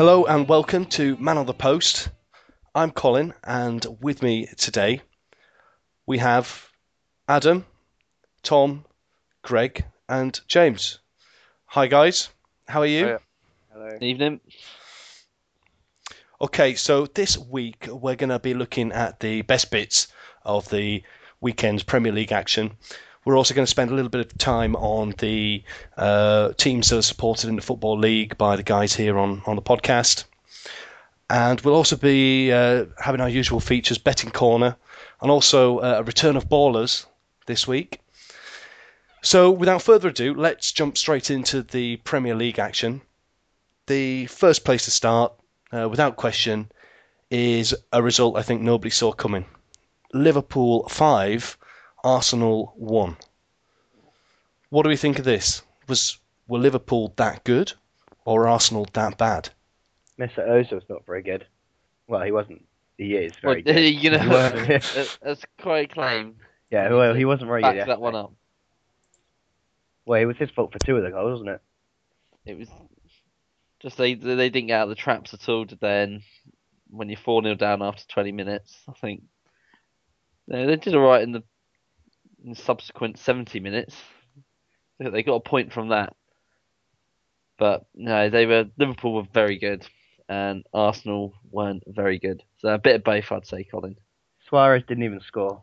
Hello and welcome to Man on the Post. I'm Colin, and with me today we have Adam, Tom, Greg, and James. Hi guys, how are you? Hiya. Hello. Evening. Okay, so this week we're going to be looking at the best bits of the weekend's Premier League action. We're also going to spend a little bit of time on the uh, teams that are supported in the Football League by the guys here on, on the podcast. And we'll also be uh, having our usual features, betting corner, and also uh, a return of ballers this week. So, without further ado, let's jump straight into the Premier League action. The first place to start, uh, without question, is a result I think nobody saw coming. Liverpool 5, Arsenal won. What do we think of this? Was were Liverpool that good or Arsenal that bad? Mr. Ozil's not very good. Well, he wasn't. He is Well, very good. you know, He that's, that's quite a claim. yeah, well, he wasn't very Back good. that one up. Well, it was his fault for two of the goals, wasn't it? It was just they they didn't get out of the traps at all, did they? And when you're four 0 down after 20 minutes, I think they, they did all right in the, in subsequent 70 minutes. They- They got a point from that, but no, they were Liverpool were very good, and Arsenal weren't very good. So a bit of both, I'd say, Colin. Suarez didn't even score,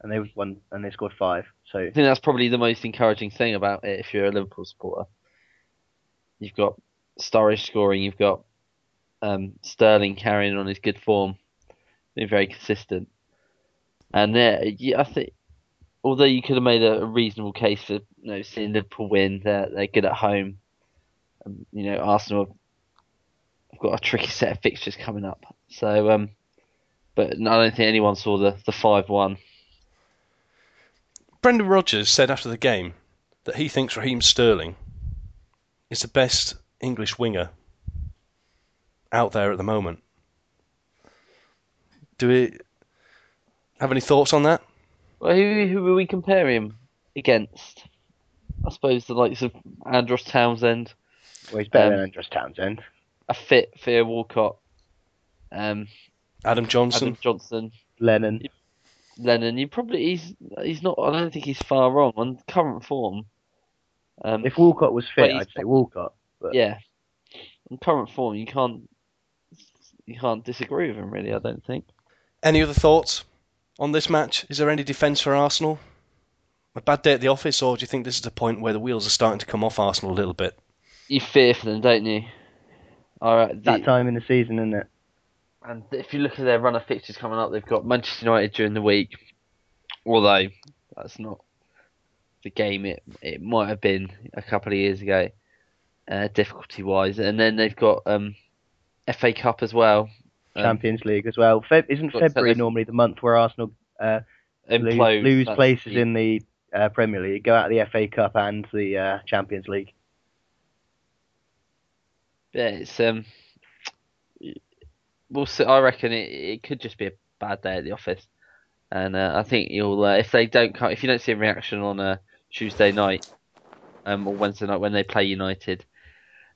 and they won, and they scored five. So I think that's probably the most encouraging thing about it if you're a Liverpool supporter. You've got Sturridge scoring, you've got um, Sterling carrying on his good form, being very consistent. And yeah, yeah, I think although you could have made a, a reasonable case for you know seeing Liverpool win, they're they're good at home. Um, you know, Arsenal have got a tricky set of fixtures coming up. So, um, but I don't think anyone saw the the five one. Brendan Rodgers said after the game that he thinks Raheem Sterling is the best English winger out there at the moment. Do we have any thoughts on that? Well, who who are we comparing him against? I suppose the likes of Andros Townsend, well, he's better Um, than Andros Townsend. a fit Theo Walcott, um, Adam Johnson. Adam Johnson, Lennon. Lennon. You probably he's he's not. I don't think he's far wrong on current form. Um, If Walcott was fit, I'd say Walcott. But yeah, on current form, you can't you can't disagree with him really. I don't think. Any other thoughts on this match? Is there any defence for Arsenal? A bad day at the office, or do you think this is the point where the wheels are starting to come off Arsenal a little bit? You fear for them, don't you? All right. that time in the season, isn't it? And if you look at their run of fixtures coming up, they've got Manchester United during the week. Although that's not the game it it might have been a couple of years ago, uh, difficulty wise. And then they've got um, FA Cup as well. Um, Champions League as well. Feb- isn't February Tennis- normally the month where Arsenal uh, lose, lose places in the uh, Premier League, go out of the FA Cup and the uh, Champions League? Yeah, it's um. We'll see. I reckon it, it could just be a bad day at the office, and uh, I think you'll uh, if they don't come, if you don't see a reaction on a Tuesday night, um, or Wednesday night when they play United,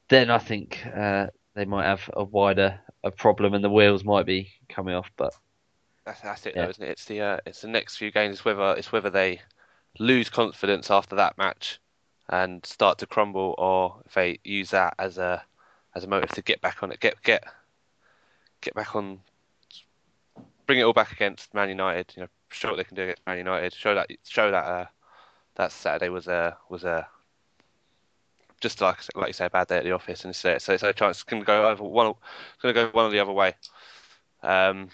then I think uh, they might have a wider a problem, and the wheels might be coming off. But That's, that's it, Yeah. though, isn't it? It's the uh, it's the next few games. It's whether it's whether they lose confidence after that match and start to crumble, or if they use that as a as a motive to get back on it, get get get back on, bring it all back against Man United. You know, show what they can do against Man United. Show that show that uh, that Saturday was a was a just like like you say, a bad day at the office, and so so, so a chance can go over one, it's going to go one or the other way. Um,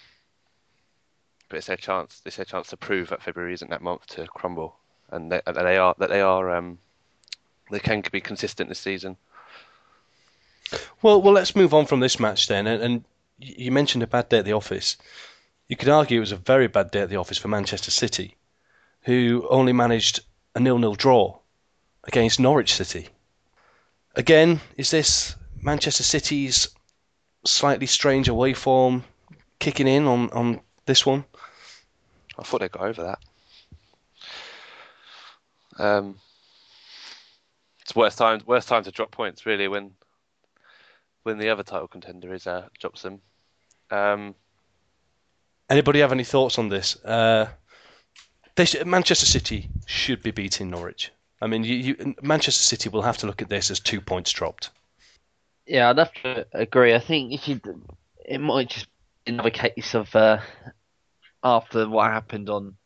but it's their chance. It's their chance to prove that February isn't that month to crumble, and they, that they are that they are um, they can be consistent this season. Well, well, let's move on from this match then. And, and you mentioned a bad day at the office. You could argue it was a very bad day at the office for Manchester City, who only managed a nil-nil draw against Norwich City. Again, is this Manchester City's slightly strange away form kicking in on, on this one? I thought they got over that. Um, it's worst time worst time to drop points really when when the other title contender is uh, drops them. Um, Anybody have any thoughts on this? Uh, Manchester City should be beating Norwich. I mean, you, you, Manchester City will have to look at this as two points dropped. Yeah, I'd have to agree. I think if you, it might just be another case of uh, after what happened on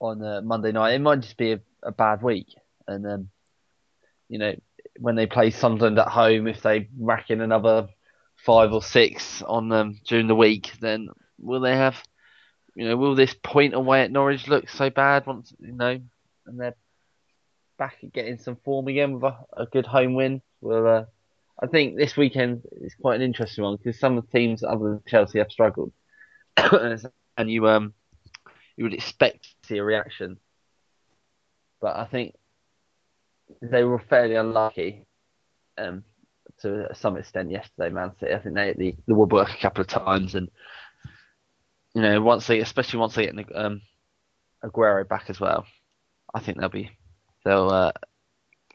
on uh, Monday night, it might just be a, a bad week, and um, you know when they play Sunderland at home, if they rack in another five or six on them during the week, then will they have, you know, will this point away at Norwich look so bad once you know, and they're back at getting some form again with a, a good home win? Well, uh, I think this weekend is quite an interesting one because some of the teams other than Chelsea have struggled, and you um you would expect to see a reaction, but I think they were fairly unlucky. Um, to some extent yesterday, Man City. I think they the, the woodwork a couple of times, and you know once they, especially once they get um, Aguero back as well, I think they'll be they'll uh,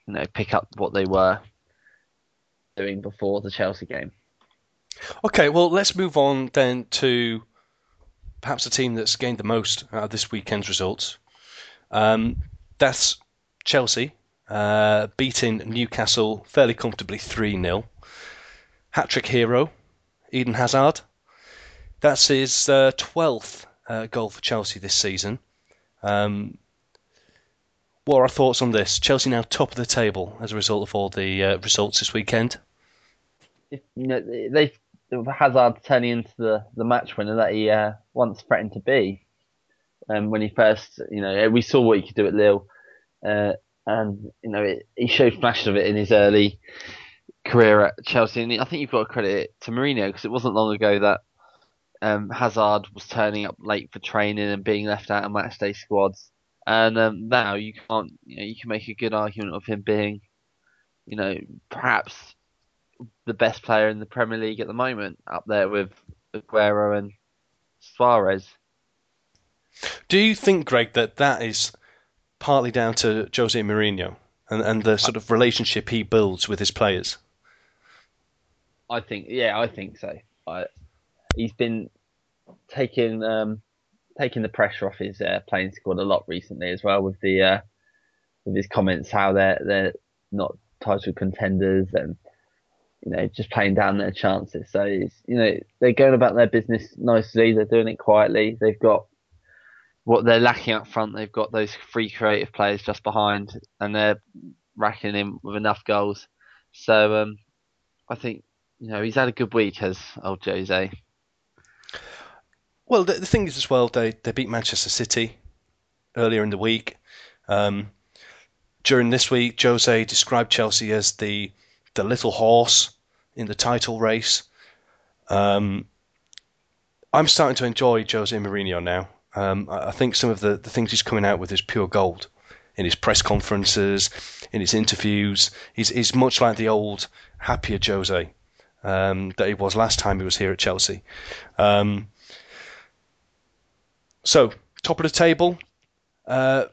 you know pick up what they were doing before the Chelsea game. Okay, well let's move on then to perhaps the team that's gained the most out of this weekend's results. Um, that's Chelsea, uh, beating Newcastle fairly comfortably 3 0. Hat trick hero, Eden Hazard. That's his uh, 12th uh, goal for Chelsea this season. Um, what are our thoughts on this? Chelsea now top of the table as a result of all the uh, results this weekend. You know, they Hazard turning into the, the match winner that he uh, once threatened to be. Um, when he first, you know, we saw what he could do at Lille. Uh, and you know it, he showed flashes of it in his early career at Chelsea. And I think you've got to credit it to Mourinho because it wasn't long ago that um, Hazard was turning up late for training and being left out of matchday squads. And um, now you can't, you know, you can make a good argument of him being, you know, perhaps the best player in the Premier League at the moment, up there with Aguero and Suarez. Do you think, Greg, that that is partly down to Jose Mourinho and, and the sort of relationship he builds with his players? I think, yeah, I think so. I, he's been taking um, taking the pressure off his uh, playing squad a lot recently as well with the uh, with his comments how they're they're not title contenders and you know just playing down their chances. So you know they're going about their business nicely. They're doing it quietly. They've got what they're lacking up front, they've got those free creative players just behind, and they're racking in with enough goals. So um, I think you know he's had a good week as old Jose. Well, the, the thing is as well, they they beat Manchester City earlier in the week. Um, during this week, Jose described Chelsea as the the little horse in the title race. Um, I'm starting to enjoy Jose Mourinho now. Um, I think some of the, the things he's coming out with is pure gold. In his press conferences, in his interviews, he's, he's much like the old, happier Jose um, that he was last time he was here at Chelsea. Um, so, top of the table. Uh,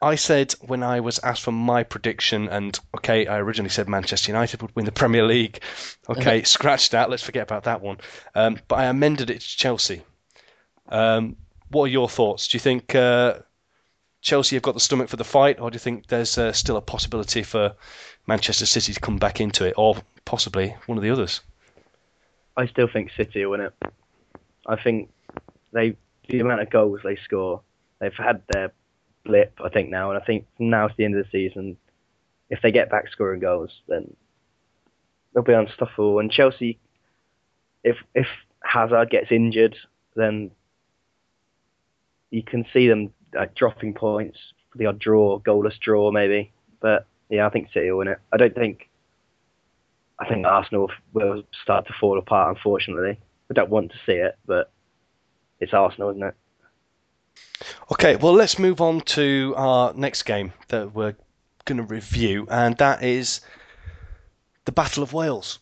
I said when I was asked for my prediction, and okay, I originally said Manchester United would win the Premier League. Okay, scratch that. Let's forget about that one. Um, but I amended it to Chelsea. Um, what are your thoughts? Do you think uh, Chelsea have got the stomach for the fight, or do you think there's uh, still a possibility for Manchester City to come back into it, or possibly one of the others? I still think City will win it. I think they the amount of goals they score, they've had their blip, I think now, and I think now now's the end of the season. if they get back scoring goals, then they'll be unstoppable. And Chelsea, if if Hazard gets injured, then you can see them like, dropping points for the odd draw, goalless draw maybe. But yeah, I think City will win it. I don't think. I think Arsenal will start to fall apart. Unfortunately, I don't want to see it, but it's Arsenal, isn't it? Okay, well, let's move on to our next game that we're going to review, and that is the Battle of Wales.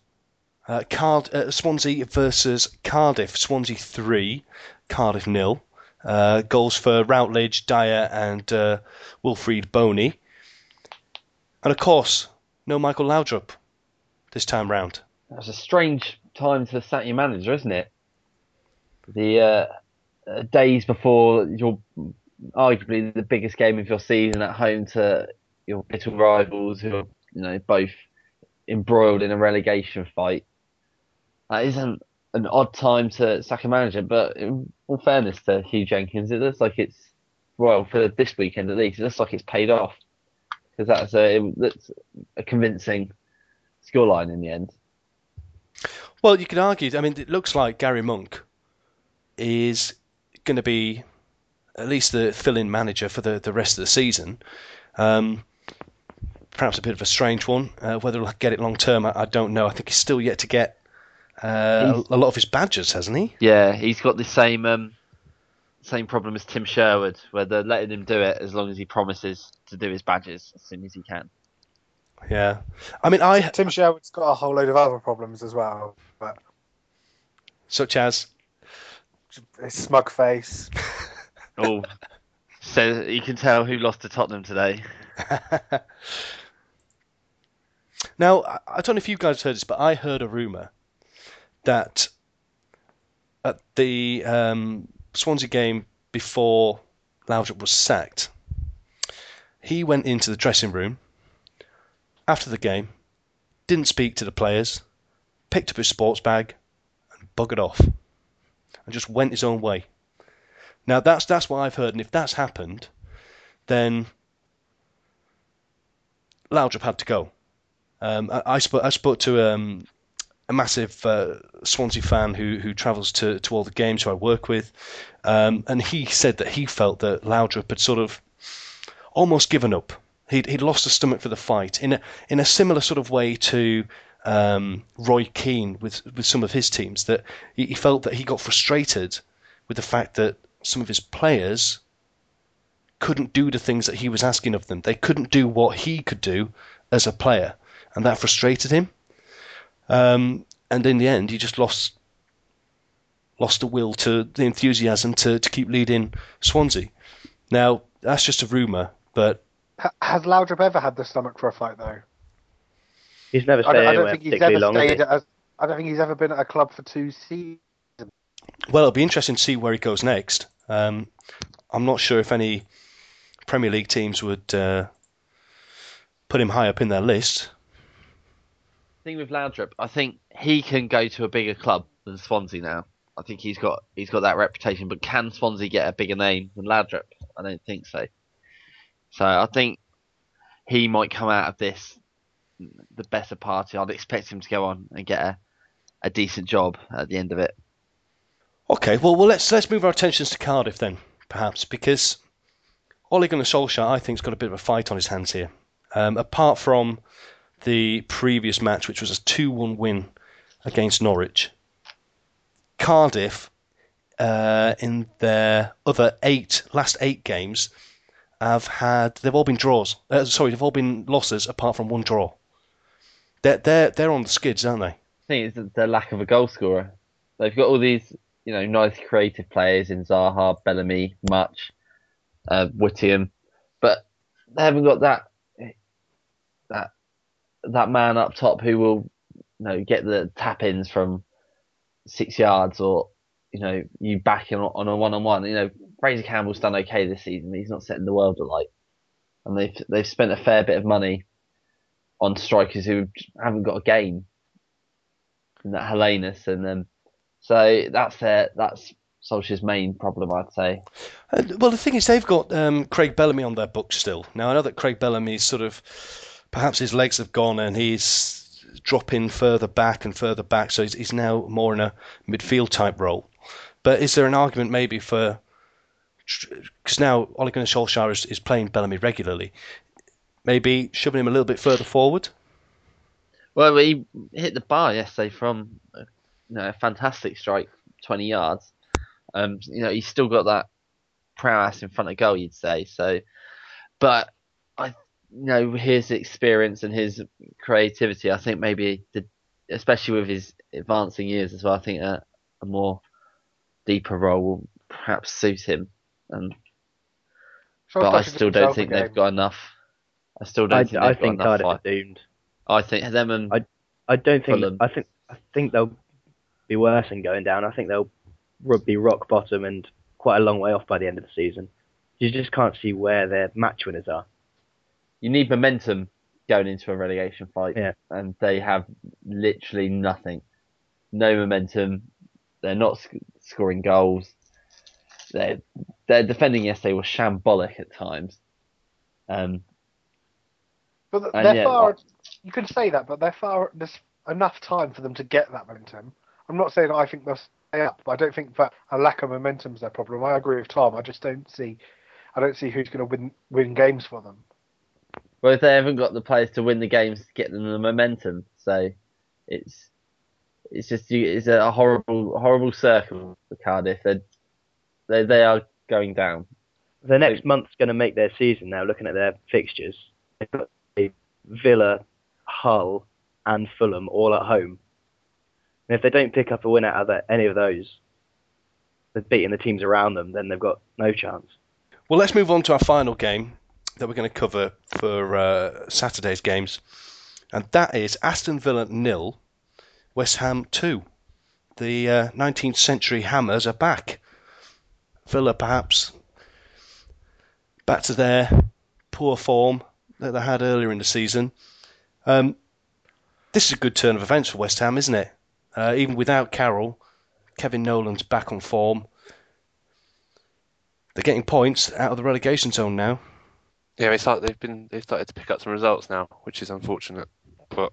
Uh, Card- uh, Swansea versus Cardiff. Swansea 3, Cardiff nil. Uh, goals for Routledge, Dyer, and uh, Wilfried Bony. And of course, no Michael Laudrup this time round. That's a strange time to sack your manager, isn't it? The uh, days before your arguably the biggest game of your season at home to your little rivals who are you know both embroiled in a relegation fight. That isn't an odd time to sack a manager, but in all fairness to Huw Jenkins, it looks like it's well for this weekend at least. It looks like it's paid off because that's a that's a convincing scoreline in the end. Well, you could argue. I mean, it looks like Gary Monk is going to be at least the fill-in manager for the, the rest of the season. Um, perhaps a bit of a strange one. Uh, whether he'll get it long term, I, I, don't know. I think he's still yet to get uh, a, a, lot of his badges, hasn't he? Yeah, he's got the same um, same problem as Tim Sherwood, where they're letting him do it as long as he promises to do his badges as soon as he can. Yeah, I mean, I Tim Sherwood's got a whole load of other problems as well, but such as his smug face. oh, so you can tell who lost to Tottenham today. now, I don't know if you guys heard this, but I heard a rumor that at the um, Swansea game before Laudrup was sacked, he went into the dressing room after the game, didn't speak to the players, picked up his sports bag, and buggered off, and just went his own way. Now that's that's what I've heard, and if that's happened, then Laudrup had to go. Um, I, I, spoke I spoke to um, a massive uh, Swansea fan who who travels to, to all the games who I work with, um, and he said that he felt that Laudrup had sort of almost given up. He'd he'd lost the stomach for the fight in a in a similar sort of way to um, Roy Keane with with some of his teams. That he, he felt that he got frustrated with the fact that some of his players couldn't do the things that he was asking of them. They couldn't do what he could do as a player, and that frustrated him. Um, and in the end, he just lost lost the will to the enthusiasm to, to keep leading Swansea. Now that's just a rumor, but has Laudrup ever had the stomach for a fight though? He's never stayed I don't, I don't think he's ever long, stayed at a, I don't think he's ever been at a club for two seasons. Well, it'll be interesting to see where he goes next. Um, I'm not sure if any Premier League teams would uh, put him high up in their list. Thing with Laudrup, I think he can go to a bigger club than Swansea now. I think he's got he's got that reputation, but can Swansea get a bigger name than Laudrup? I don't think so. So I think he might come out of this the better party. I'd expect him to go on and get a, a decent job at the end of it. Okay, well, well, let's let's move our attentions to Cardiff then, perhaps, because Ole Gunnar Solskjaer, I think, has got a bit of a fight on his hands here. Um, apart from the previous match, which was a 2 1 win against Norwich, Cardiff, uh, in their other eight, last eight games, have had, they've all been draws. Uh, sorry, they've all been losses apart from one draw. They're, they're, they're on the skids, aren't they? I think it's the lack of a goal scorer. They've got all these you know, nice creative players in Zaha, Bellamy, Mutch, uh, Whittingham, but they haven't got that that that man up top who will, you know, get the tap ins from six yards or you know you back him on a one on one. You know, Fraizer Campbell's done okay this season. He's not setting the world alight, and they've they've spent a fair bit of money on strikers who haven't got a game. And that Helenius and um, so that's their that's Solskjaer's main problem, I'd say. Uh, well, the thing is, they've got um, Craig Bellamy on their books still. Now, I know that Craig Bellamy is sort of perhaps his legs have gone and he's dropping further back and further back, so he's, he's now more in a midfield type role. But is there an argument maybe for because now Ole Gunnar Solskjaer is, is playing Bellamy regularly, maybe shoving him a little bit further forward? Well, he hit the bar yesterday from you know, a fantastic strike, 20 yards. Um, you know, he's still got that prowess in front of goal, you'd say. So, but I, you know, his experience and his creativity, I think maybe, the, especially with his advancing years as well, I think a, a more deeper role will perhaps suit him. And but I still don't think they've got enough. I still don't I, think I think. Cardiff fight. are doomed. I think them and I- I don't think. Fulham. I think. I think they'll be worse than going down. I think they'll be rock bottom and quite a long way off by the end of the season. You just can't see where their match winners are. you need momentum going into a relegation fight, Yeah. and they have literally nothing. No momentum. They're not sc- scoring goals. Their their defending yesterday was shambolic at times. Um, But they're yeah, far. like- You can say that, but they're far. There's enough time for them to get that momentum. I'm not saying I think they'll stay up, but I don't think that a lack of momentum is their problem. I agree with Tom. I just don't see. I don't see who's going to win win games for them. well, if they haven't got the players to win the games to get them the momentum, so it's it's just it's a horrible horrible circle for Cardiff. They they they are going down. The next month's going to make their season now. Looking at their fixtures, they've got Villa, Hull, and Fulham all at home. And if they don't pick up a win out of any of those, they're beating the teams around them, then they've got no chance. Well, let's move on to our final game that we're going to cover for uh, Saturday's games, and that is Aston Villa nil, West Ham two. The uh, 19th century Hammers are back. Villa perhaps back to their poor form that they had earlier in the season. Um, this is a good turn of events for West Ham, isn't it? Uh, even without Carroll, Kevin Nolan's back on form. They're getting points out of the relegation zone now. Yeah, they've been they've started to pick up some results now, which is unfortunate. But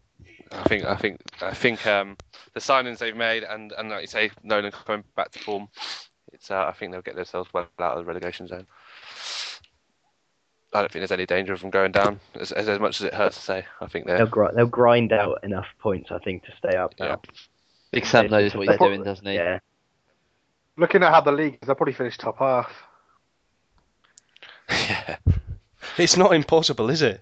I think I think I think um, the signings they've made and, and like you say, Nolan coming back to form, it's uh, I think they'll get themselves well out of the relegation zone. I don't think there's any danger of them going down. As, as, as much as it hurts to say, I think they're They'll, gr- they'll grind out enough points, I think, to stay up yeah. Big Sam knows what they he's pro- doing, doesn't he? Yeah. Looking at how the league is, they'll probably finish top half. yeah. It's not impossible, is it?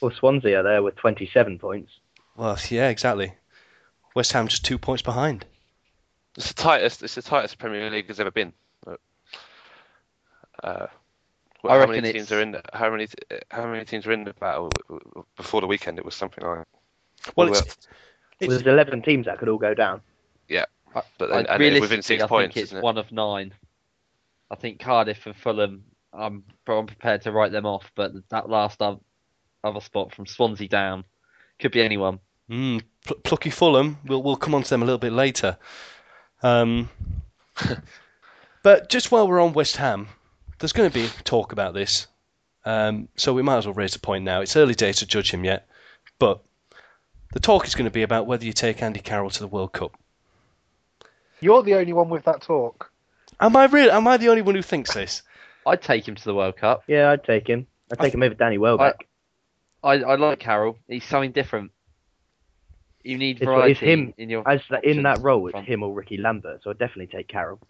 Well, Swansea are there with 27 points. Well, yeah, exactly. West Ham just two points behind. It's the tightest. It's the tightest Premier League has ever been. Uh, well, I how reckon many it's- teams are in? The, how many? How many teams are in the battle before the weekend? It was something like. Well, Well, it's, Well, it's there's 11 teams that could all go down. Yeah, but I- and realistically, within six I points, think it's isn't it? one of nine. I think Cardiff and Fulham. I'm, I'm prepared to write them off, but that last oth- other spot from Swansea down could be anyone. mm, pl- plucky Fulham. We'll we'll come on to them a little bit later. Um, but just while we're on West Ham, there's going to be talk about this, um, so we might as well raise the point now. It's early days to judge him yet, but the talk is going to be about whether you take Andy Carroll to the World Cup. You're the only one with that talk. Am I really? Am I the only one who thinks this? I'd take him to the World Cup. Yeah, I'd take him. I'd take him over Danny Welbeck. I, I like Carroll. He's something different. You need It's- variety it's him. in your As the, in that role, it's him or Ricky Lambert, so I'd definitely take Carroll.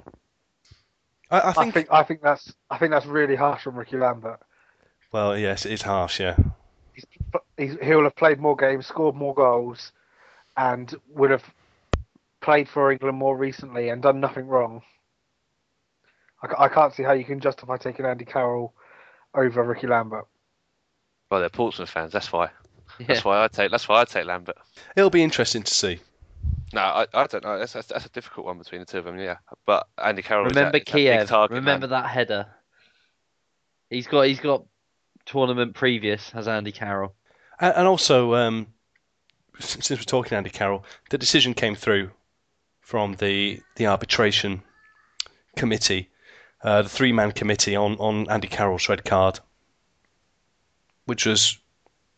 I, I I think. think I think that's I think that's really harsh on Ricky Lambert. Well, yes, it is harsh. Yeah. He's, he's, he'll have played more games, scored more goals, and would have played for England more recently and done nothing wrong. I, I can't see how you can justify taking Andy Carroll over Ricky Lambert. Well, they're Portsmouth fans. That's why. Yeah. That's why I take. That's why I take Lambert. It'll be interesting to see. No, I, I don't know. That's, that's that's a difficult one between the two of them. Yeah, but Andy Carroll. is that- Remember is that big Kiev. target Remember man. that header. He's got he's got tournament previous as Andy Carroll. And, and also, um, since we're talking Andy Carroll, the decision came through from the the arbitration committee, uh, the three man committee on on Andy Carroll's red card, which was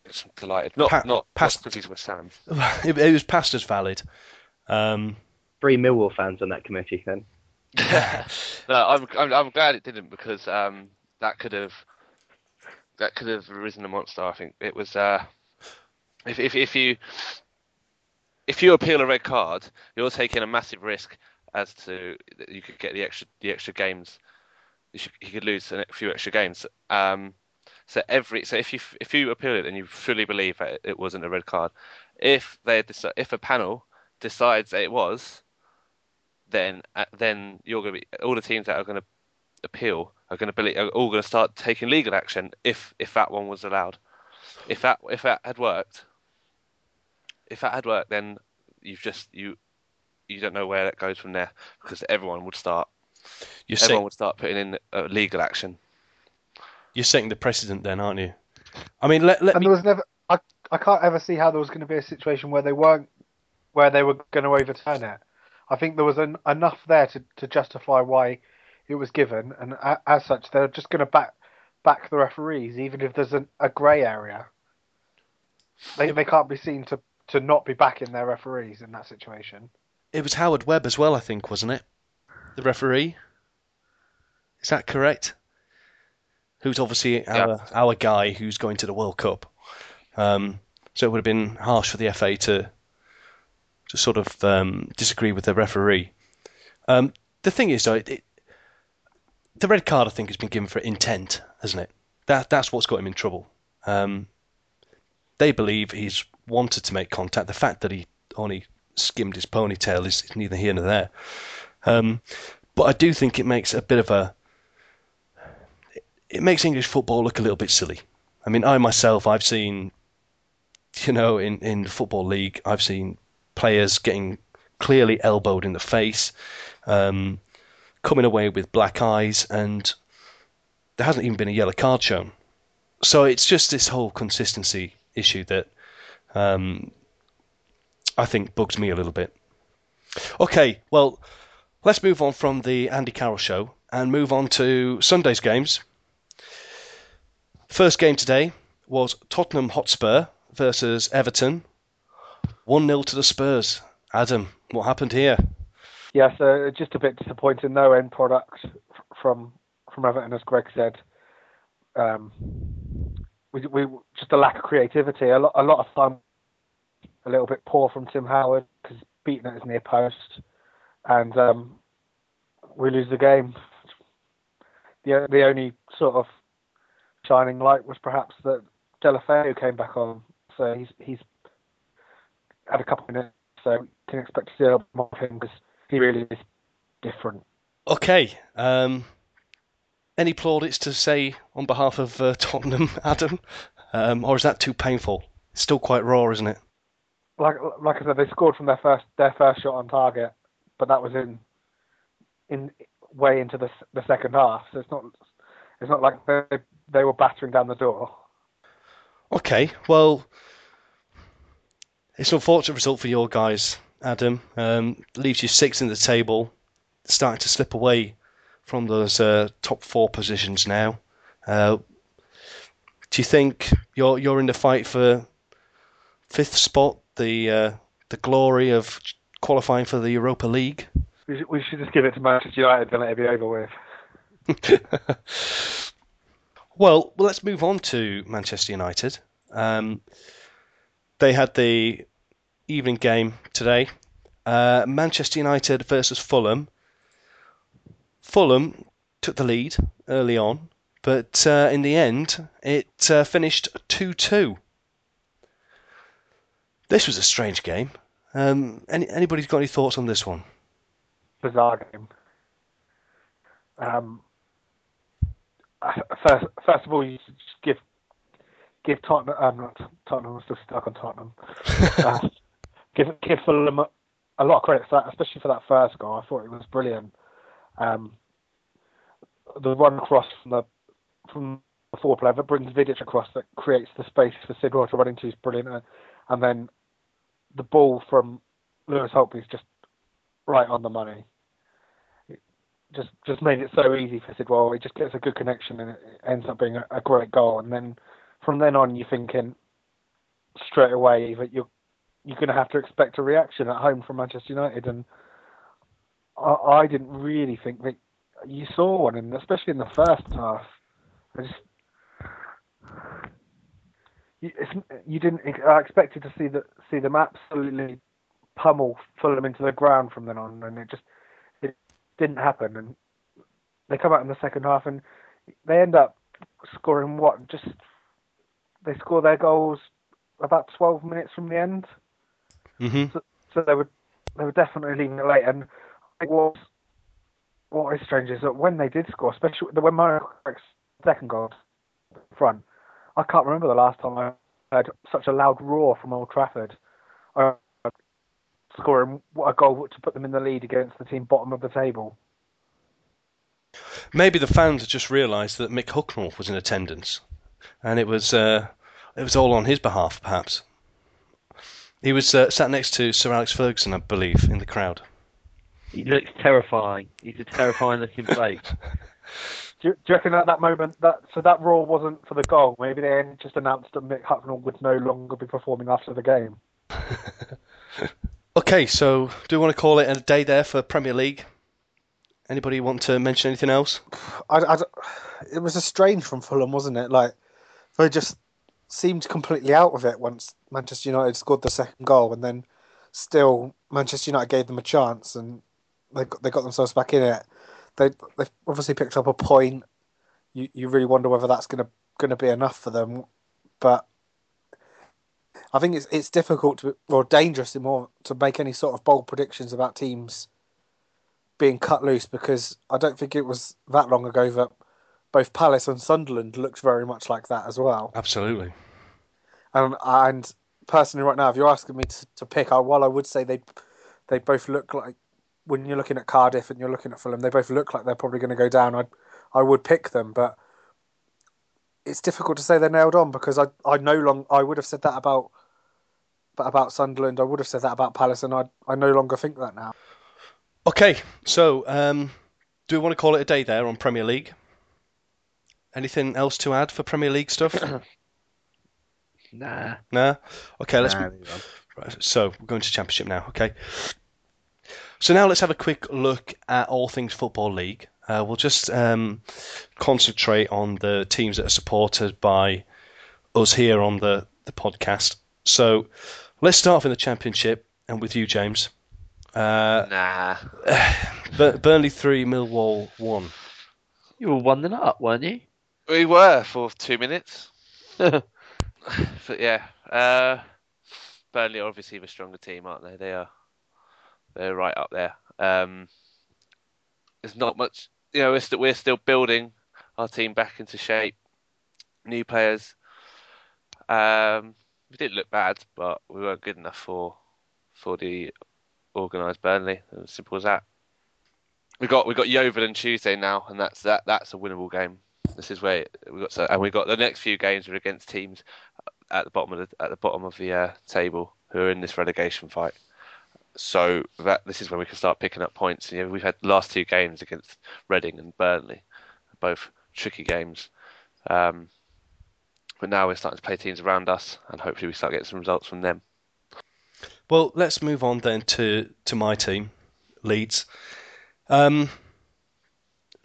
It's delighted. Not Pa- not pass- not because he's West Ham. it, it was passed as valid. Um, Three Millwall fans on that committee then. no, I'm, I'm I'm glad it didn't because um that could have that could have risen a monster. I think it was uh if if if you if you appeal a red card, you're taking a massive risk as to you could get the extra the extra games. You, should, you could lose a few extra games. Um, so every so if you if you appeal it and you fully believe that it wasn't a red card, if they if a panel decides that it was, then uh, then you're going to be all the teams that are going to appeal are going to be are all going to start taking legal action if if that one was allowed. If that if that had worked, if that had worked, then you've just you you don't know where that goes from there because everyone would start you're, everyone set, would start putting in uh, legal action. You're setting the precedent then, aren't you? I mean, let, let And me. there was never. I I can't ever see how there was going to be a situation where they weren't, where they were going to overturn it. I think there was an, enough there to, to justify why it was given, and a, as such, they're just going to back back the referees, even if there's an, a grey area. They they can't be seen to, to not be backing their referees in that situation. It was Howard Webb as well, I think, wasn't it? The referee. Is that correct? Who's obviously our our guy who's going to the World Cup. Um, so it would have been harsh for the FA to to sort of um, disagree with the referee. Um, the thing is, though, it, it, the red card I think has been given for intent, hasn't it? That that's what's got him in trouble. Um, they believe he's wanted to make contact. The fact that he only skimmed his ponytail is, is neither here nor there. Um, but I do think it makes a bit of a it makes English football look a little bit silly. I mean, I myself, I've seen, you know, in in the football league, I've seen players getting clearly elbowed in the face, um, coming away with black eyes, and there hasn't even been a yellow card shown. So it's just this whole consistency issue that um, I think bugs me a little bit. Okay, well, let's move on from the Andy Carroll show and move on to Sunday's games. First game today was Tottenham Hotspur versus Everton. 1 0 to the Spurs. Adam, what happened here? Yeah, so just a bit disappointing. No end product from from Everton, as Greg said. Um, we, we just a lack of creativity. A lot, a lot of time, a little bit poor from Tim Howard because beating at his near post, and um, we lose the game. The the only sort of shining light was perhaps that Deulofeu came back on, so he's he's had a couple of minutes, so can expect to see a lot more of him because he really is different. Okay. Um, any plaudits to say on behalf of uh, Tottenham, Adam? Um, or is that too painful? It's still quite raw, isn't it? Like like I said, they scored from their first their first shot on target, but that was in in way into the the second half. So it's not it's not like they they were battering down the door. Okay, well, it's an unfortunate result for your guys, Adam. Um, leaves you sixth in the table, starting to slip away from those uh, top four positions now. Uh, do you think you're you're in the fight for fifth spot, the uh, the glory of qualifying for the Europa League? We should, we should just give it to Manchester United and let it be over with. well, let's move on to Manchester United. Um, they had the evening game today. Uh, Manchester United versus Fulham. Fulham took the lead early on, but uh, in the end, it uh, finished 2 2. This was a strange game. Um, any, anybody's got any thoughts on this one? Bizarre game. Um, first, first of all, you should just give give Tottenham. I'm not Tottenham. I'm still stuck on Tottenham. uh, give give Fulham a, a lot of credit for that, especially for that first goal. I thought it was brilliant. Um, the run across from the from the forward player that brings Vidic across that creates the space for Sidwell to run into is brilliant, uh, and then the ball from Lewis Holtby is just right on the money. Just just made it so easy for Sidwell. Oh, it just gets a good connection and it ends up being a, a great goal. And then from then on, you're thinking straight away that you're you're going to have to expect a reaction at home from Manchester United, and I, I didn't really think that you saw one, and especially in the first half. I just you, you didn't. I expected to see the see them absolutely pummel Fulham into the ground from then on, and it just didn't happen. And they come out in the second half, and they end up scoring what? Just they score their goals about 12 minutes from the end. Mm-hmm. So, so they were they were definitely leaving it late. And it was what is strange is that when they did score, especially when Mario second goal front, I can't remember the last time I heard such a loud roar from Old Trafford. Uh, scoring a goal to put them in the lead against the team bottom of the table. Maybe the fans had just realised that Mick Hucknall was in attendance, and it was uh, it was all on his behalf, perhaps. He was uh, sat next to Sir Alex Ferguson, I believe, in the crowd. He looks terrifying. He's a terrifying looking bloke. Do you, do you reckon at that moment that so that roar wasn't for the goal? Maybe they just announced that Mick Hucknall would no longer be performing after the game. okay, so do we want to call it a day there for Premier League? Anybody want to mention anything else? I, I, it was a strange from Fulham, wasn't it? Like they just seemed completely out of it once Manchester United scored the second goal, and then still Manchester United gave them a chance, and they got, they got themselves back in it. They they obviously picked up a point. You you really wonder whether that's gonna gonna be enough for them, but I think it's it's difficult to or dangerous more to make any sort of bold predictions about teams being cut loose because I don't think it was that long ago that both Palace and Sunderland looked very much like that as well. Absolutely. Um, and personally, right now, if you're asking me to, to pick, I, while I would say they they both look like when you're looking at Cardiff and you're looking at Fulham, they both look like they're probably going to go down. I I would pick them, but it's difficult to say they're nailed on because I I no long I would have said that about about Sunderland. I would have said that about Palace, and I I no longer think that now. Okay, so um, do we want to call it a day there on Premier League? Anything else to add for Premier League stuff? nah. Nah. Okay, let's. Nah, right, so we're going to Championship now. Okay. So now let's have a quick look at all things Football League. Uh, we'll just um, concentrate on the teams that are supported by us here on the, the podcast. So let's start off in the Championship and with you, James. Uh, Nah. Burnley 3, Millwall 1. You were one and up, weren't you? We were for two minutes. but yeah, uh, Burnley are obviously the stronger team, aren't they? They are. They're right up there. Um, there's not much. You know, we're still we're still building our team back into shape. New players. Um, we didn't look bad, but we weren't good enough for for the organised Burnley. As simple as that. We got we got Yeovil on Tuesday now, and that's that. That's a winnable game. This is where we got so, and we got the next few games are against teams at the bottom of the at the bottom of the uh, table who are in this relegation fight. So that this is when we can start picking up points. You know, we've had the last two games against Reading and Burnley, both tricky games. Um, but now we're starting to play teams around us, and hopefully we start getting some results from them. Well, let's move on then to, to my team, Leeds. Um,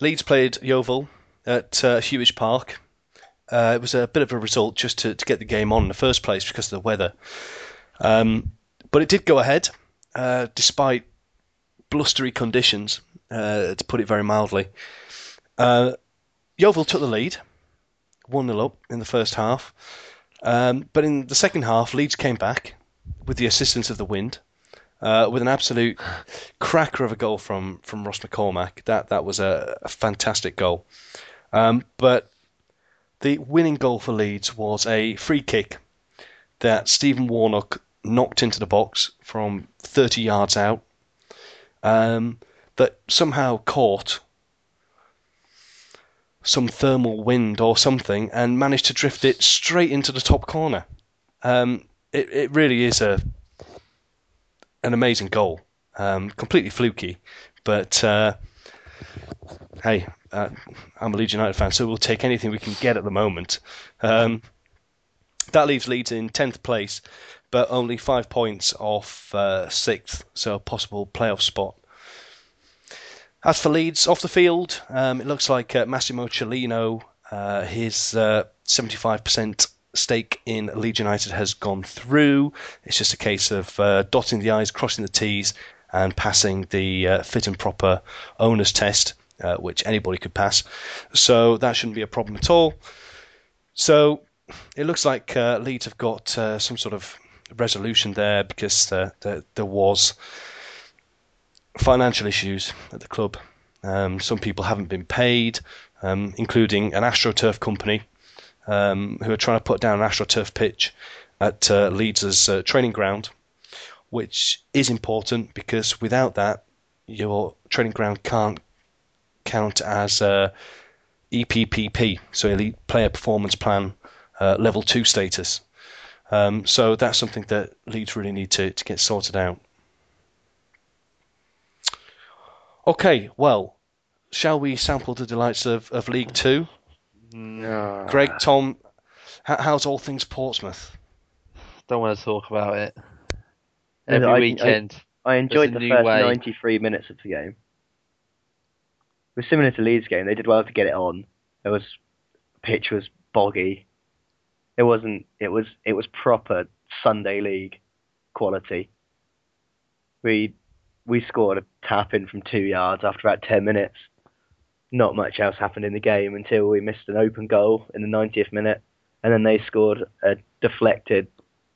Leeds played Yeovil at uh, Huish Park. Uh, it was a bit of a result just to, to get the game on in the first place because of the weather. Um, but it did go ahead, uh, despite blustery conditions, uh, to put it very mildly. Uh, Yeovil took the lead, 1 0 up in the first half. Um, but in the second half, Leeds came back with the assistance of the wind, uh, with an absolute cracker of a goal from, from Ross McCormack. That that was a, a fantastic goal. Um, but the winning goal for Leeds was a free kick that Stephen Warnock knocked into the box from 30 yards out. Um, that somehow caught some thermal wind or something and managed to drift it straight into the top corner. Um, it, it really is a an amazing goal. Um, completely fluky, but uh, hey, uh, I'm a Leeds United fan, so we'll take anything we can get at the moment. Um, That leaves Leeds in 10th place, but only five points off uh, sixth, so a possible playoff spot. As for Leeds off the field, um, it looks like uh, Massimo Cellino, uh, his uh, 75% stake in Leeds United has gone through. It's just a case of uh, dotting the I's, crossing the T's, and passing the uh, fit and proper owners test, uh, which anybody could pass. So that shouldn't be a problem at all. So it looks like Leeds have got some sort of resolution there because there, there was financial issues at the club. Um, some people haven't been paid, um, including an AstroTurf company um, who are trying to put down an AstroTurf pitch at uh, Leeds' uh, training ground, which is important because without that, your training ground can't count as uh, EPPP, so Elite Player Performance Plan uh, Level 2 status. Um, so that's something that Leeds really need to, to get sorted out. Okay, well, shall we sample the delights of, of League Two? No. Greg, Tom, how, how's all things Portsmouth? Don't want to talk about it. Every I- I- weekend. I enjoyed the first way. 93 minutes of the game. It was similar to Leeds' game. They did well to get it on. It was pitch was boggy. It wasn't. It was. It was proper Sunday league quality. We we scored a tap in from two yards after about 10 minutes. Not much else happened in the game until we missed an open goal in the 90th minute, and then they scored a deflected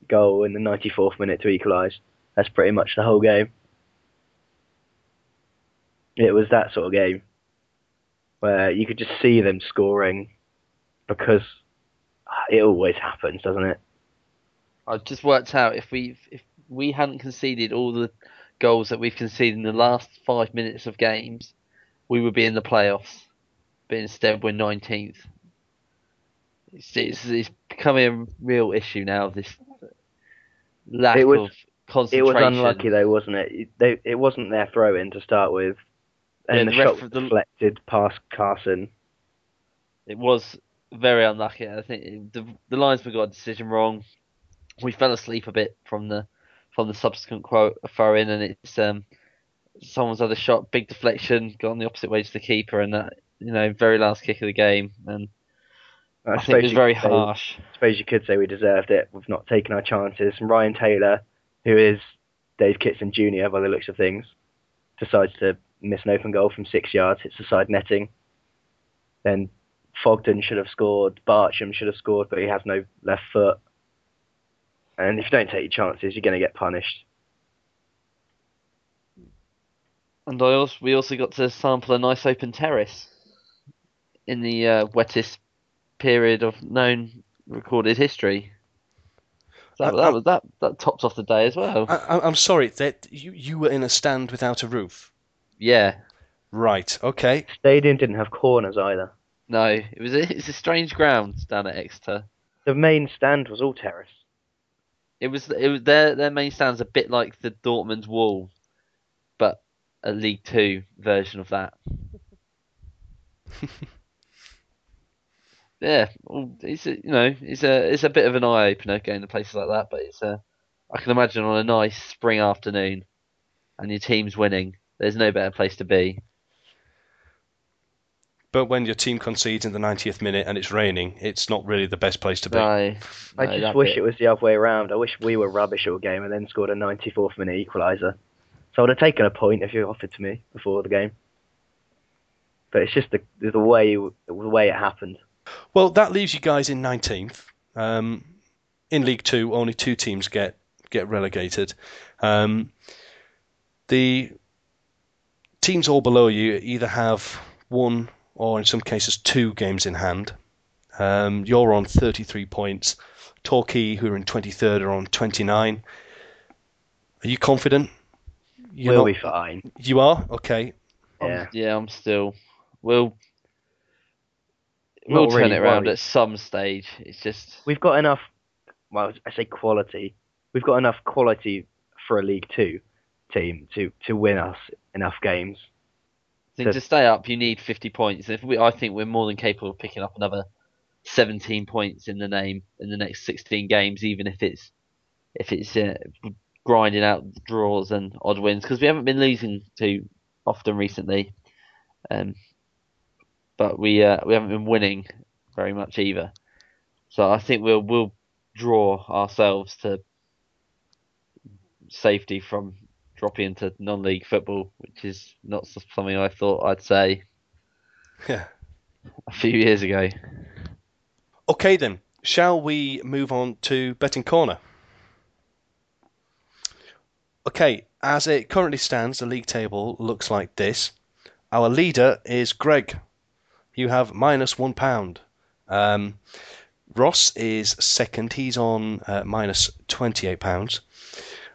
goal in the 94th minute to equalise. That's pretty much the whole game. It was that sort of game where you could just see them scoring because it always happens, doesn't it? I've just worked out if we if we hadn't conceded all the goals that we've conceded in the last five minutes of games, we would be in the playoffs. But instead, we're 19th. It's, it's, it's becoming a real issue now. This lack It was- of concentration. It was unlucky though, wasn't it? It- They, it wasn't their throw in to start with, and Yeah, the, the shot was the- deflected past Carson. It was very unlucky. I think the the linesman got a decision wrong. We fell asleep a bit from the from the subsequent quote throw in, and it's um someone's other shot, big deflection, gone the opposite way to the keeper, and that you know very last kick of the game, and I, think it was very say- harsh. I suppose you could say we deserved it. We've not taken our chances. And Ryan Taylor, who is Dave Kitson Jr. by the looks of things, decides to miss an open goal from six yards, hits the side netting. Then Fogden should have scored, Barcham should have scored, but he has no left foot. And if you don't take your chances, you're going to get punished. And I also we also got to sample a nice open terrace in the uh, wettest period of known recorded history. That, I- that I- was that that tops off the day as well. I, I- I'm sorry that you, you were in a stand without a roof. yeah. Right. Okay. Stadium didn't have corners either. No, it was a, it's a strange ground down at Exeter. The main stand was all terrace. It was it was their their main stand's a bit like the Dortmund wall, but a League Two version of that. yeah, well, it's a, you know it's a it's a bit of an eye opener going to places like that, but it's a I can imagine on a nice spring afternoon, and your team's winning. There's no better place to be. But when your team concedes in the 90th minute and it's raining, it's not really the best place to be. No, I no, just wish bit. it was the other way around. I wish we were rubbish all game and then scored a 94th minute equaliser. So I'd have taken a point if you offered to me before the game. But it's just the the way the way it happened. Well, that leaves you guys in 19th. Um, in League Two, only two teams get get relegated. Um, the teams all below you either have one or, in some cases, two games in hand. Um, you're on 33 points. Torquay, who are in 23rd, are on 29. Are you confident? You're we'll not- be fine. You are okay. I'm- Yeah. yeah, I'm still. We'll we'll turn really it around worried. at some stage. It's just We've got enough. Well, I say quality. We've got enough quality for a League Two team to to win us enough games. I think So- to stay up, you need 50 points. If we, I think we're more than capable of picking up another 17 points in the name in the next 16 games, even if it's if it's uh, grinding out draws and odd wins because we haven't been losing too often recently. Um, but we uh, we haven't been winning very much either. So I think we'll we'll draw ourselves to safety from dropping into non-league football, which is not something I thought I'd say Yeah. a few years ago. Okay then, shall we move on to betting corner? Okay, as it currently stands, the league table looks like this. Our leader is Greg. You have minus one pound. Um, Ross is second. He's on uh, minus twenty-eight pounds.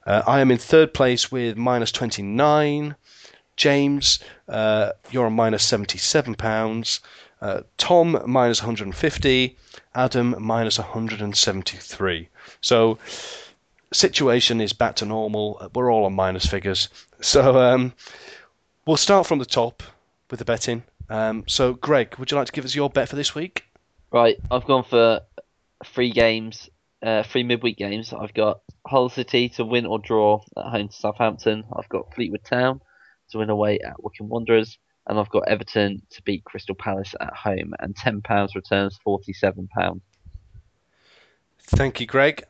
Uh, I am in third place with minus twenty-nine. James, uh, you're on minus seventy-seven pounds. Uh, Tom minus 150. Adam minus 173. So situation is back to normal. We're all on minus figures. So um, we'll start from the top with the betting. Um, so Greg, would you like to give us your bet for this week? Right, I've gone for three games, uh, three midweek games. I've got Hull City to win or draw at home to Southampton. I've got Fleetwood Town to win away at Wycombe Wanderers, and I've got Everton to beat Crystal Palace at home. And ten pounds returns forty-seven pounds. Thank you, Greg.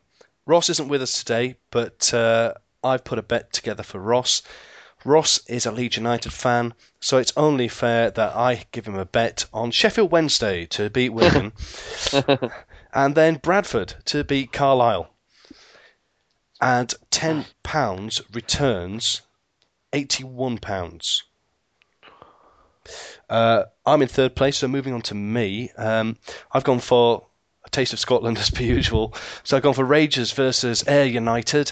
Ross isn't with us today, but uh, I've put a bet together for Ross. Ross is a Leeds United fan, so it's only fair that I give him a bet on Sheffield Wednesday to beat Wigan, and then Bradford to beat Carlisle. And ten pounds returns eighty-one pounds. Uh, I'm in third place, so moving on to me. Um, I've gone for a taste of Scotland as per usual. So I've gone for Rangers versus Ayr United,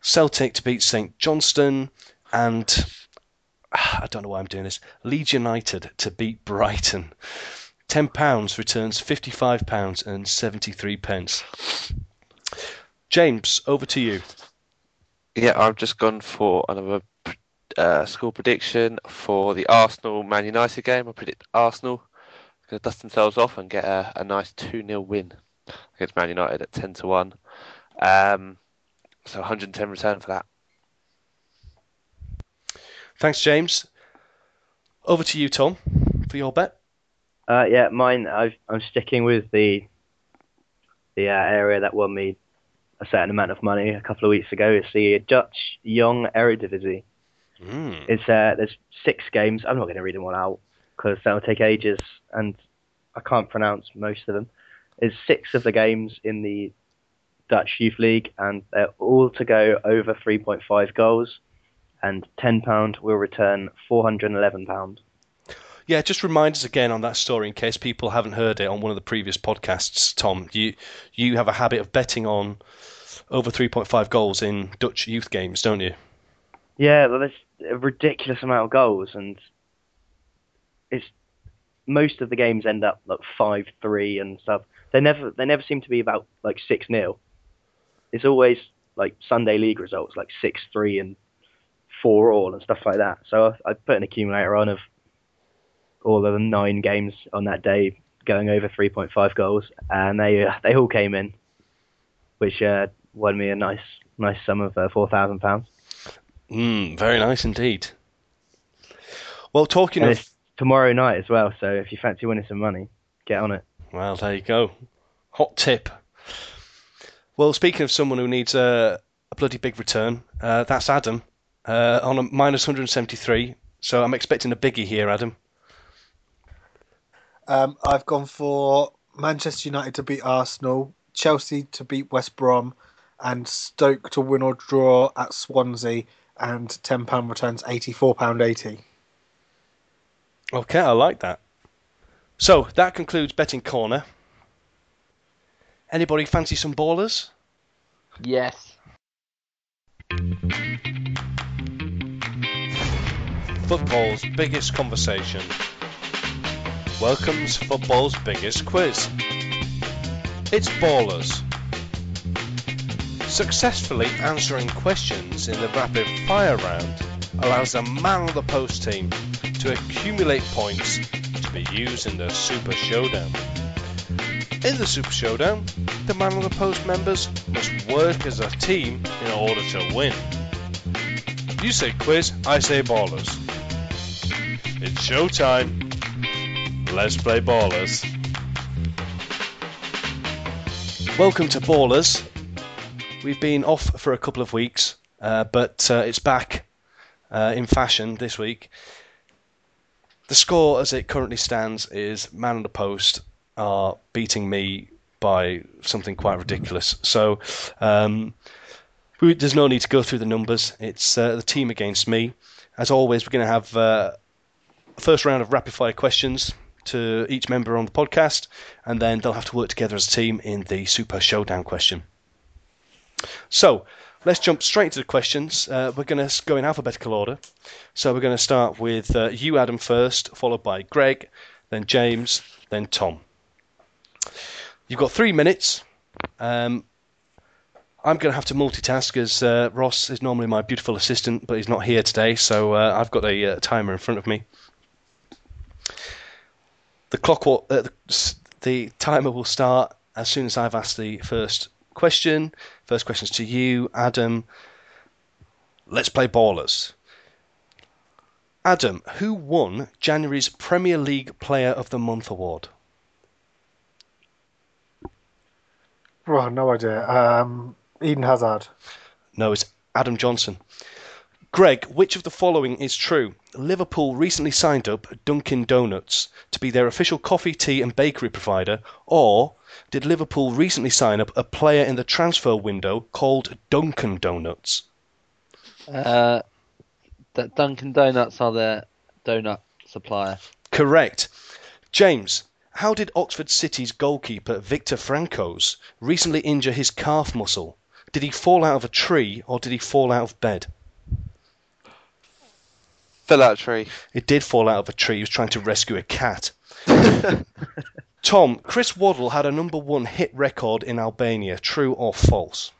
Celtic to beat St Johnstone, and I don't know why I'm doing this. Leeds United to beat Brighton. Ten pounds returns fifty-five pounds and seventy-three pence. James, over to you. Yeah, I've just gone for another uh, score prediction for the Arsenal Man United game. I predict Arsenal going to dust themselves off and get a, a nice 2 0 win against Man United at 10 to 1. Um, so 110 return for that. Thanks, James. Over to you, Tom, for your bet. Uh, yeah, mine. I've, I'm sticking with the the uh, area that won me a certain amount of money a couple of weeks ago. It's the Dutch Young Eredivisie. Mm. It's uh, there's six games. I'm not going to read them all out because that'll take ages, and I can't pronounce most of them. There's six of the games in the Dutch Youth League, and they're all to go over 3.5 goals. And ten pound will return 411 pound. Yeah, just remind us again on that story in case people haven't heard it on one of the previous podcasts. Tom, you you have a habit of betting on over 3.5 goals in Dutch youth games, don't you? Yeah, well, there's a ridiculous amount of goals, and it's most of the games end up like five three and stuff. They never they never seem to be about like six 0 It's always like Sunday league results like six three and four all and stuff like that. So I, I put an accumulator on of all of the nine games on that day going over 3.5 goals, and they uh, they all came in, which uh, won me a nice nice sum of uh, four thousand pounds. Mm, very nice indeed. Well, talking And of it's tomorrow night as well. So if you fancy winning some money, get on it. Well, there you go. Hot tip. Well, speaking of someone who needs a, a bloody big return, uh, that's Adam uh, on a minus 173. So I'm expecting a biggie here, Adam. Um, I've gone for Manchester United to beat Arsenal, Chelsea to beat West Brom, and Stoke to win or draw at Swansea. And ten pound returns eighty four pound eighty. Okay, I like that. So that concludes betting corner. Anybody fancy some ballers? Yes. Football's biggest conversation. Welcomes football's biggest quiz. It's Ballers. Successfully answering questions in the rapid fire round allows a man on the post team to accumulate points to be used in the Super Showdown. In the Super Showdown, the Man on the Post members must work as a team in order to win. You say quiz, I say ballers. It's showtime. Let's play ballers. Welcome to Ballers. We've been off for a couple of weeks, uh, but uh, it's back uh, in fashion this week. The score, as it currently stands, is Man on the Post are beating me by something quite ridiculous. So um, we, there's no need to go through the numbers. It's uh, the team against me. As always, we're going to have uh, first round of rapid fire questions to each member on the podcast, and then they'll have to work together as a team in the Super Showdown question. So let's jump straight to the questions. Uh, we're going to go in alphabetical order. So we're going to start with uh, you, Adam, first, followed by Greg, then James, then Tom. You've got three minutes. Um, I'm going to have to multitask as uh, Ross is normally my beautiful assistant, but he's not here today, so uh, I've got a uh, timer in front of me. The clock, will, uh, the, the timer will start as soon as I've asked the first question. First question's to you, Adam. Let's play ballers. Adam, who won January's Premier League Player of the Month award? Oh, no idea. Um, Eden Hazard. No, it's Adam Johnson. Greg, which of the following is true? Liverpool recently signed up Dunkin' Donuts to be their official coffee, tea, and bakery provider, or did Liverpool recently sign up a player in the transfer window called Dunkin' Donuts? Uh, that Dunkin' Donuts are their donut supplier. Correct. James, how did Oxford City's goalkeeper Victor Francos recently injure his calf muscle? Did he fall out of a tree or did he fall out of bed? Fill out of a tree. It did fall out of a tree. He was trying to rescue a cat. Tom, Chris Waddle had a number one hit record in Albania. True or false?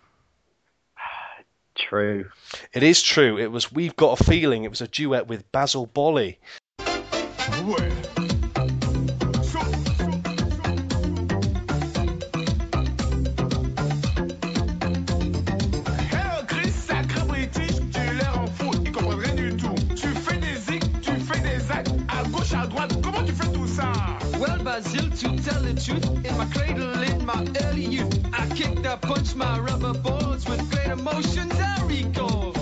True. It is true. It was We've Got a Feeling. It was a duet with Basile Boli. Hell, Basil, to tell the truth, in my cradle in my early youth, I kicked, I punched my rubber balls with great emotions I recall.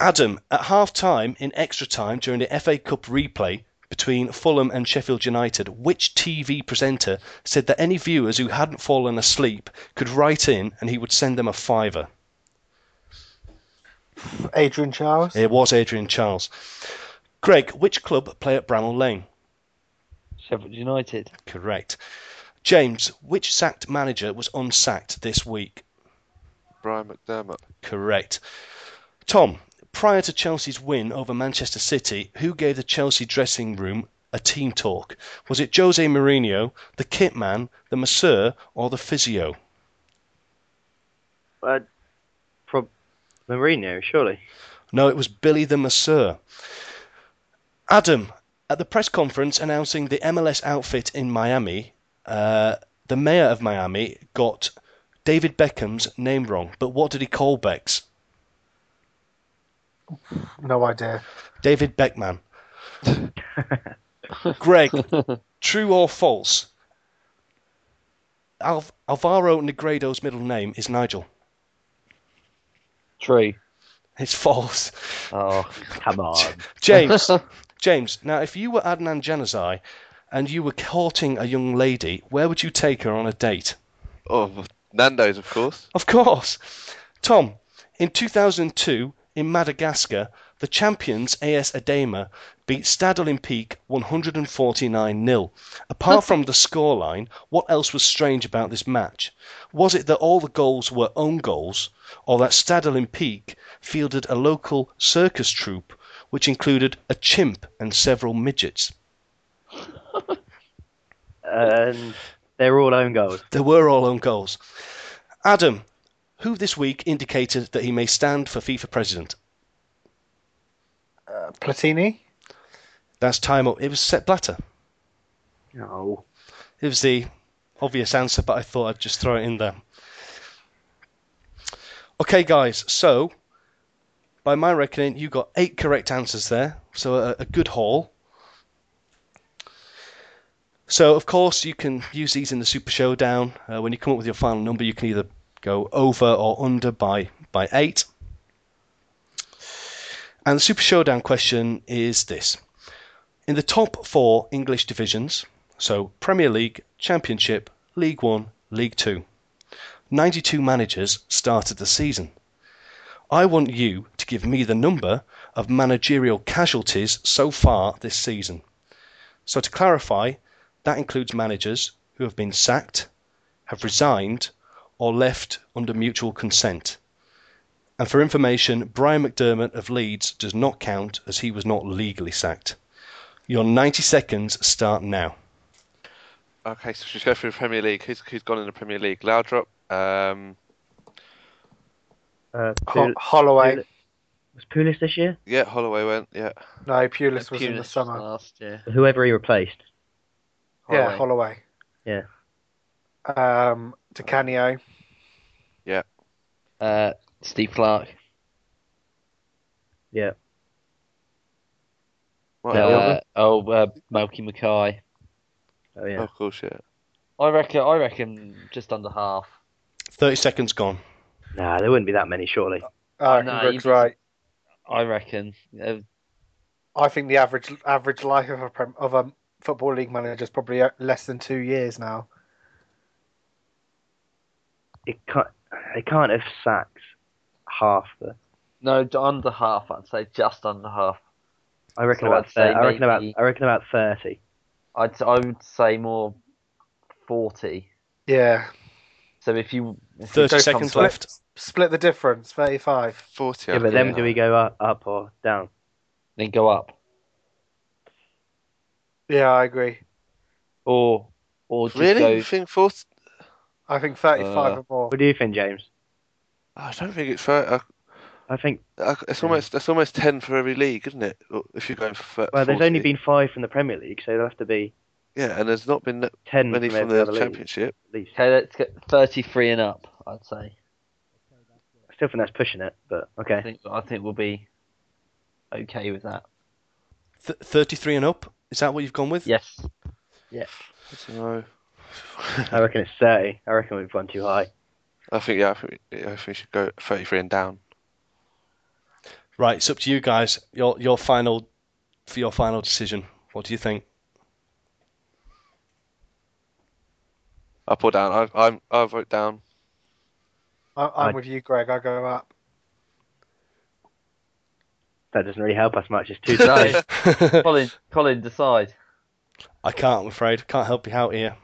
Adam, at half time in extra time during the FA Cup replay between Fulham and Sheffield United, which TV presenter said that any viewers who hadn't fallen asleep could write in and he would send them a fiver? Adrian Chiles. It was Adrian Chiles. Greg, which club play at Bramall Lane? Sheffield United. Correct. James, which sacked manager was unsacked this week? Brian McDermott. Correct. Tom, prior to Chelsea's win over Manchester City, who gave the Chelsea dressing room a team talk? Was it Jose Mourinho, the kit man, the masseur, or the physio? Uh, pro- Mourinho, surely. No, it was Billy the masseur. Adam, at the press conference announcing the MLS outfit in Miami, uh, the mayor of Miami got David Beckham's name wrong, but what did he call Beck's? No idea. David Beckman. Greg, true or false? Al- Alvaro Negredo's middle name is Nigel. True. It's false. Oh, Come on. James, James. Now, if you were Adnan Januzaj and you were courting a young lady, where would you take her on a date? Oh, Nando's, of course. Of course. Tom, in 2002, in Madagascar, the champions AS Adema beat Stade Olympique 149 0. Apart from the scoreline, what else was strange about this match? Was it that all the goals were own goals, or that Stade Olympique fielded a local circus troupe which included a chimp and several midgets? And they're all own goals. They were all own goals. Adam, who this week indicated that he may stand for FIFA president? Uh, Platini. That's time up. It was Sepp Blatter. No. It was the obvious answer, but I thought I'd just throw it in there. Okay, guys, so by my reckoning, you got eight correct answers there, so a, a good haul. So, of course, you can use these in the Super Showdown. Uh, when you come up with your final number, you can either go over or under by, by eight. And the Super Showdown question is this In the top four English divisions, so Premier League, Championship, League One, League Two, 92 managers started the season. I want you to give me the number of managerial casualties so far this season. So, to clarify, that includes managers who have been sacked, have resigned, or left under mutual consent. And for information, Brian McDermott of Leeds does not count as he was not legally sacked. Your 90 seconds start now. Okay, so should we go through the Premier League? Who's who's gone in the Premier League? Laudrup, um, Uh, Ho- Pul- Holloway. Pulis- was Pulis this year? yeah, Holloway went, yeah. No, Pulis was in the summer. last year. Whoever he replaced. Yeah, Holloway. Holloway. Yeah. Um, Di Canio. Uh, Steve Clarke. Yeah. What Yeah. Uh, oh, uh, Malky Mackay. Oh Oh, yeah. of course, yeah. I reckon. I reckon just under half. 30 seconds gone. Nah, there wouldn't be that many, surely. Oh, no, Greg's you- right. I reckon. Uh, I think the average average life of a prem, of a football league manager is probably uh, less than two years now. It can't. They can't have sacked half the. no, under half. I'd say just under half. I reckon So about. I'd say thir- I reckon about. I reckon about thirty. I'd I would say more forty. Yeah. So if you if 30 you seconds split- left. Split the difference, thirty-five. 40. Yeah, but then think. do we go up, up or down? then go up, Yeah, I agree. or or just Really? go. You think 40? I think thirty-five Uh, or more. What do you think, James? I don't think it's fair. I, I think. I, it's almost that's almost 10 for every league, isn't it? If you're going for thir- Well, there's only been five from the Premier League, so there'll have to be Yeah, and there's not been ten many from from the other league, Championship. at least. Okay, let's get thirty-three and up. I'd say. I still think that's pushing it, but I okay. think I think we'll be okay with that. Th- 33 and up. Is that what you've gone with? Yes. I don't know. I reckon it's thirty. I reckon we've gone too high. I think yeah, I think, I think we should go 33 and down. Right, it's up to you guys. Your your final for your final decision. What do you think? Up or down? I I'm I vote down. I, I'm I- with you, Greg. I go up. That doesn't really help us much. It's too No. tight. Colin, Colin, decide. I can't, I'm afraid. Can't help you out here.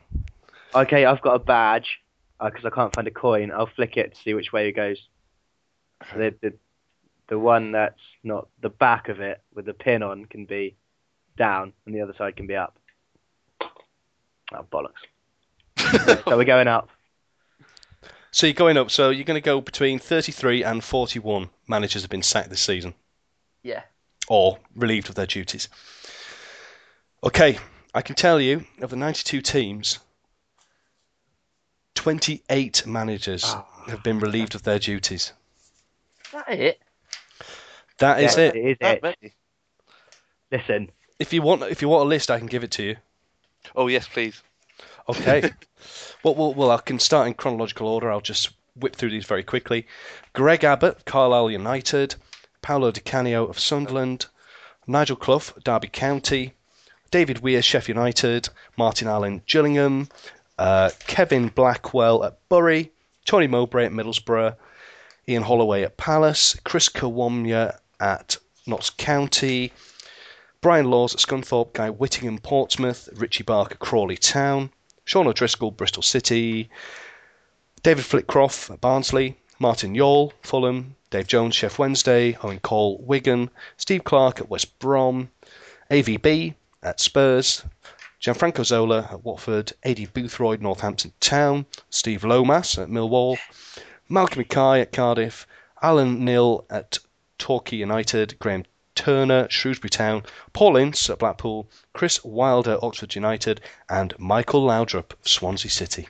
okay, I've got a badge Uh, because I can't find a coin. I'll flick it to see which way it goes. The, the the one that's not the back of it with the pin on can be down, and the other side can be up. Oh bollocks! so we're going up. So you're going up. So you're going to go between 33 and 41 managers have been sacked this season Yeah. or relieved of their duties. Okay, I can tell you of the 92 teams, 28 managers Oh. have been relieved of their duties. Is that it? That is Yeah, it. It is That it. Listen, If you want, if you want a list, I can give it to you. Oh yes, please. Okay. well, well, well, I can start in chronological order. I'll just whip through these very quickly. Greg Abbott, Carlisle United. Paolo Di Canio of Sunderland. Nigel Clough, Derby County. David Weir, Sheffield United. Martin Allen, Gillingham. Uh, Kevin Blackwell at Bury. Tony Mowbray at Middlesbrough. Ian Holloway at Palace. Chris Kiwomya at Notts County. Brian Laws at Scunthorpe, Guy Whittingham, Portsmouth, Richie Barker, Crawley Town, Sean O'Driscoll, Bristol City, David Flitcroft at Barnsley, Martin Jol, Fulham, Dave Jones, Sheff Wednesday, Owen Coyle, Wigan, Steve Clarke at West Brom, AVB at Spurs, Gianfranco Zola at Watford, Eddie Boothroyd, Northampton Town, Steve Lomas at Millwall, Malcolm Mackay at Cardiff, Alan Knill at Torquay United, Graham Turner, Shrewsbury Town, Paul Ince at Blackpool, Chris Wilder, Oxford United, and Michael Laudrup, Swansea City.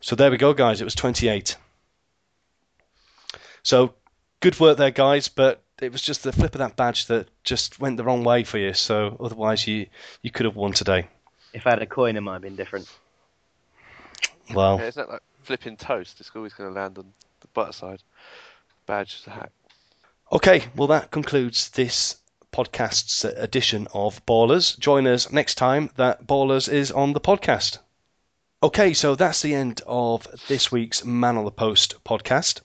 So there we go, guys. It was 28. So good work there, guys. But it was just the flip of that badge that just went the wrong way for you. So otherwise, you you could have won today. If I had a coin, it might have been different. Well, Yeah, isn't that like flipping toast? It's always going to land on the butter side. Badge is a hack. Okay, well, that concludes this podcast's edition of Ballers. Join us next time that Ballers is on the podcast. Okay, so that's the end of this week's Man on the Post podcast.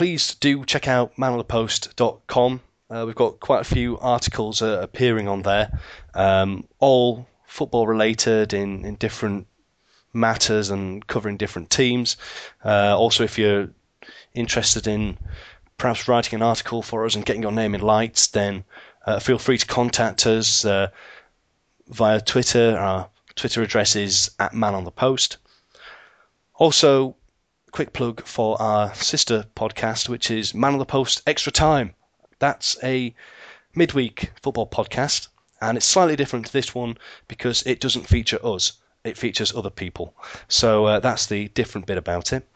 Please do check out manonthepost.com. Uh, we've got quite a few articles uh, appearing on there, um, all football related in, in different matters and covering different teams. Uh, also, if you're interested in perhaps writing an article for us and getting your name in lights, then uh, feel free to contact us uh, via Twitter. Our Twitter address is at Man on the Post. Also, quick plug for our sister podcast, which is Man on the Post Extra Time. That's a midweek football podcast, and it's slightly different to this one because it doesn't feature us. It features other people. So uh, that's the different bit about it.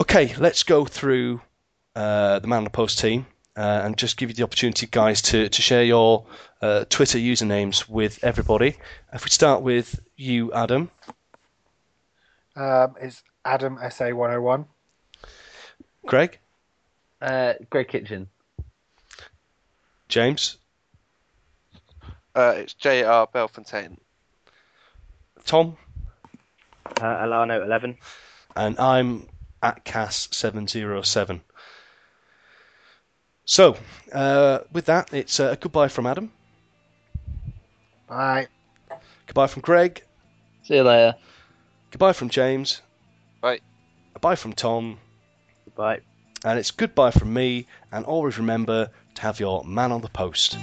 Okay, let's go through uh, the Man on the Post team uh, and just give you the opportunity, guys, to, to share your uh, Twitter usernames with everybody. If we start with you, Adam, Um, it's Adam SA 101. Greg, Uh, Greg Kitchen. James, Uh, it's J.R. Belfontaine. Tom, Uh, Alano 11. and I'm at Cass707. So, uh, with that, it's uh, a goodbye from Adam, Bye. goodbye from Greg, See you later. Goodbye from James, Bye. goodbye from Tom, Goodbye. and it's goodbye from me. And always remember to have your man on the post.